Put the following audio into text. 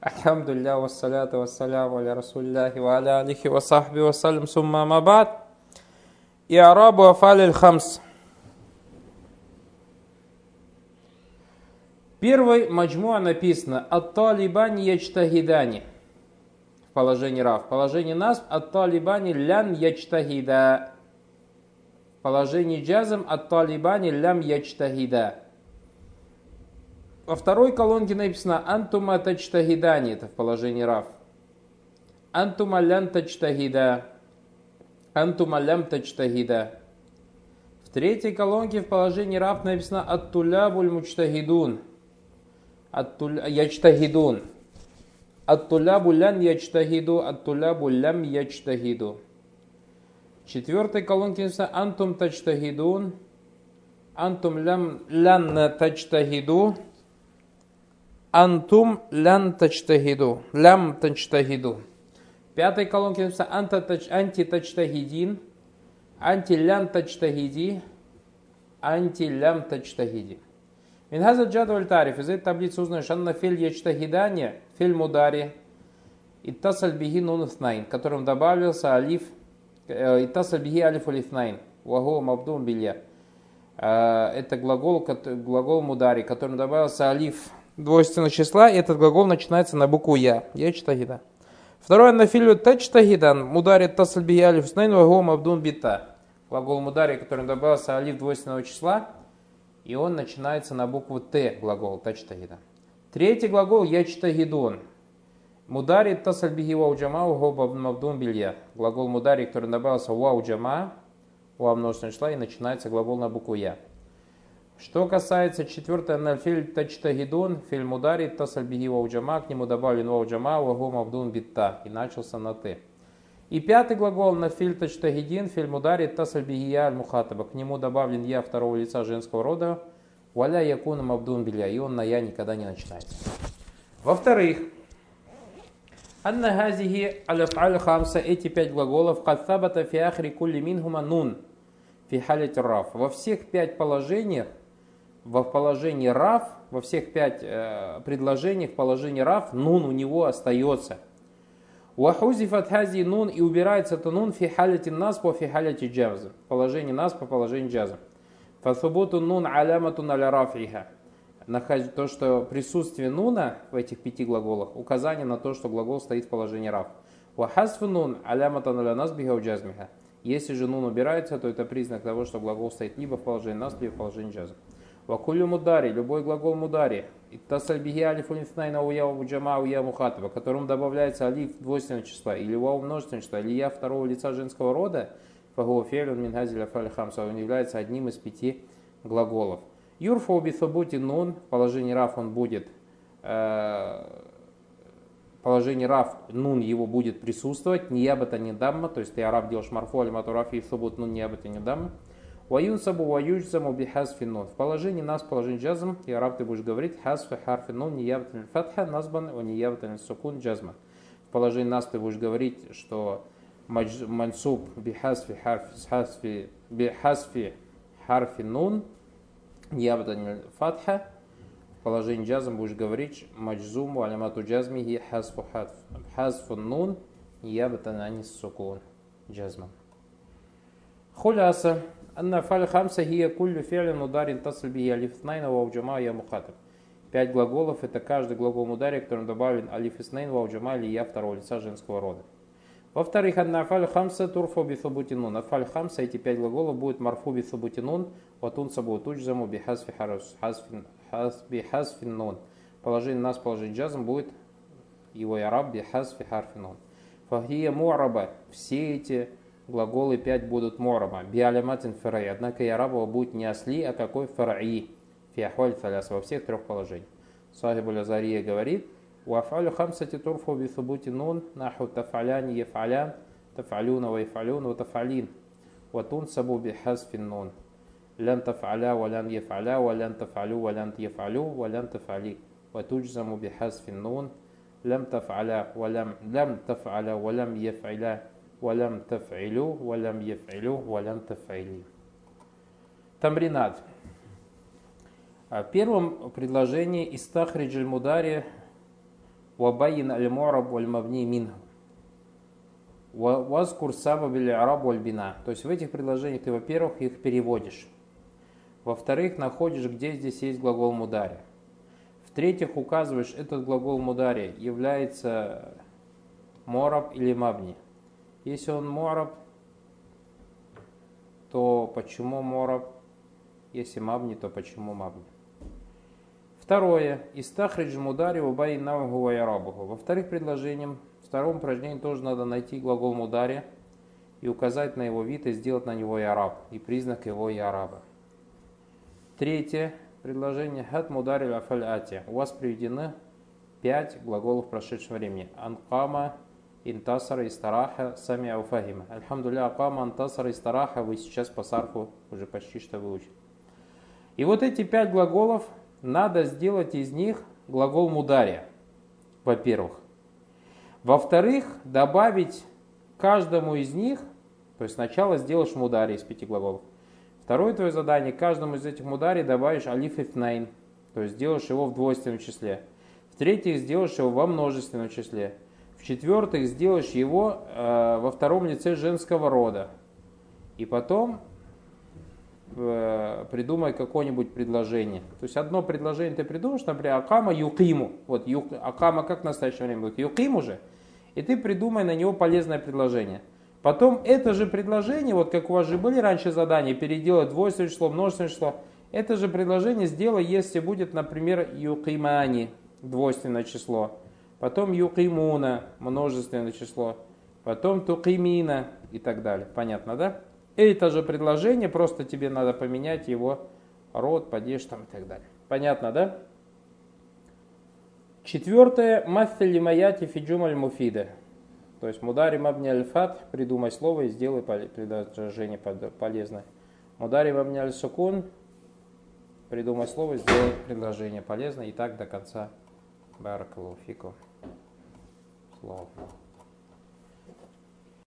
Алхамдулилля, вассаляту вассаляму аля расулляхи ва аля алихи ва сахби вассалям сумма мабад. И арабу афаль хамс. Первой маджмуа написано «Ат-талибани ячтагидани» в положении рав. В положении нас «Ат-талибани лям ячтагида». В положении джазм «Ат-талибани лям ячтагида». Во второй колонке написано «Антума тачтагидани» это в положении рав. «Антума лян тачтагида». «Антума лям тачтагида». В третьей колонке в положении рав написано «Аттулябуль мучтагидун». Ячтагидун. Аттулябу лян ячтагиду, аттулябу лям ячтагиду. В четвертой колонке написано «Антум тачтагидун». Антум лям лян тачтагиду. Антум лян тачтагиду. Лям тачтагиду. В пятой колонке написано анти тачтагидин. Анти лян тачтагиди. Анти лям тачтагиди. Минхаза джадваль тариф. Из этой таблицы узнаешь, анна филь ячтагидания, филь мудари, иттасаль биги нун итhnайн, которым добавился алиф, иттасаль биги алиф улифнайн, вагу мабдум билья. Это глагол, глагол мудари, которым добавился алиф двойственного числа, и этот глагол начинается на букву Я. Ячтагида. Второе, на филью тачтагидан, мудари тасаль биги алиф снайн, вагу мабдум бита. Глагол мудари, которым добавился алиф двойственного числа, и он начинается на букву Т, глагол тачтагида. Третий глагол ячтагидон. Мудари тасальбихи вау джама мавдун билья. Глагол мудари, который добавился вау джама, вау множественное числа, и начинается глагол на букву Я. Что касается четвертого нафиль тачтагидон, филь мудари тасальбихи вау джама, к нему добавлен вау джама, вагу мавдун битта, и начался на Т. И пятый глагол на филь тачтагидин, филь мудари тасаль бигия аль мухатаба. К нему добавлен я второго лица женского рода. Валя якуна мабдун биля. И он на я никогда не начинается. Во-вторых, Анна газихи аляфаль хамса, эти пять глаголов, кад сабата фи ахри кулли минхума нун, фи халит раф. Во всех пять положениях, во положении раф, во всех пять э, предложениях, положении раф, нун у него остается – Вахузифат хази нун и убирается это нун фи халяти нас по фи халяти джаза. Положение нас по положению джаза. Фасубуту нун алямату наля рафиха. То, что присутствие нуна в этих пяти глаголах, указание на то, что глагол стоит в положении раф. Вахасфу нун алямату наля нас биха джазмиха. Если же нун убирается, то это признак того, что глагол стоит либо в положении нас, либо в положении джаза. Вакулю мудари, любой глагол мудари, Иттасаль биги алиф унифнайна уя джама уя мухатаба, которому добавляется алиф двойственного числа, или вау множественного числа, или я второго лица женского рода, фагу фелюн мин газиля хамса, он является одним из пяти глаголов. Юрфа убисабути нун, в положении раф он будет, э, положении раф нун его будет присутствовать, не ябата не дамма, то есть ты араб делаешь марфу, алимату рафи и субут нун не ябата не дамма. Ваюнсабу ваюджзаму бихазфи нун. В положении нас, в положении джазм, и араб ты будешь говорить хазфи харфи нун ниябатан фатха назбан ва ниябатан сукун джазма. В положении нас ты будешь говорить, что мансуб бихазфи харфи бихазфи харфи нун ниябатан фатха. В положении джазм будешь говорить маджзум ва алямату джазмихи хазфу. Хазфу нун ниябатан анис сукун джазма. Хуляса. أن أفعال хамса هي كل فعل مضارع تصل به ألف اثنين واو جماعة يا مخاطب. Пять глаголов – это каждый глагол мудари, которым добавлен алиф иснейн, вау джама или я второго лица женского рода. Во-вторых, одна афаль хамса турфу бисабутинун. Афаль хамса, эти пять глаголов будут марфу бисабутинун, ватун сабу туджзаму бихазфи бихазфин нун. Положение нас, положение джазм будет его яраб бихазфи харфинун. Фахия муараба. Все эти глаголы 5 будут морома. Биаляматин ферай. Однако я рабова будет не осли, а какой ферай. Фиахоль фаляс во всех трех положениях. Сахибуль Азария говорит, Уафалю хамсати турфу бисубути нун, наху тафалян ефалян, тафалюна ваефалюн, ватафалин. Ватун сабу бихазфин нун. Лян тафаля, валян ефаля, валян тафалю, валян ефалю, валян тафали. Ватуджзаму бихазфин нун. Лям тафаля, валям, лям тафаля, валям ефаля. Валям таф'илю, валям еф'илю, валям таф'или. Тамринат. В первом предложении истахриджель мудари Вабайин аль-мураб валь-мабни минху. Вазкур сабаб араб валь-бина. То есть в этих предложениях ты, во-первых, их переводишь. Во-вторых, находишь, где здесь есть глагол мудари. В-третьих, указываешь, этот глагол мудари является мораб или мабни. Если он мораб, то почему мораб? Если мабни, то почему мабни? Второе. Истахридж мудари убай навгу вайрабуху. Во вторых предложением, в втором упражнении тоже надо найти глагол мудари и указать на его вид и сделать на него яраб, и признак его яраба. Третье предложение. Хат мудари афаль ати. У вас приведены пять глаголов прошедшего времени. Анкама, интасара, истараха, сами ауфахима. Альхамдулля, акама, антасара, истараха вы сейчас по сарфу уже почти что выучили. И вот эти пять глаголов надо сделать из них глагол мудария, во-первых. Во-вторых, добавить каждому из них, то есть сначала сделаешь мударий из пяти глаголов. Второе твое задание, каждому из этих мударий добавишь алиф и фнайн, то есть сделаешь его в двойственном числе. В-третьих, сделаешь его во множественном числе. В-четвертых, сделаешь его э, во втором лице женского рода. И потом Э, придумай какое-нибудь предложение. То есть одно предложение ты придумаешь, например, Акама Юкиму. Вот ю, Акама как в настоящее время будет? Юкиму же. И ты придумай на него полезное предложение. Потом это же предложение, вот как у вас же были раньше задания, переделать двойственное число, множественное число. Это же предложение сделай, если будет, например, юкимани, двойственное число. Потом юкимуна, множественное число. Потом тукимина и так далее. Понятно, да? Это же предложение, просто тебе надо поменять его род, падеж там и так далее. Понятно, да? Четвертое. Маффили маяти фиджумаль муфида. То есть мудари мабни альфат, придумай слово и сделай предложение полезное. Мудари мабни аль сукун, придумай слово и сделай предложение полезное. И так до конца. Баракалуфику. Слово.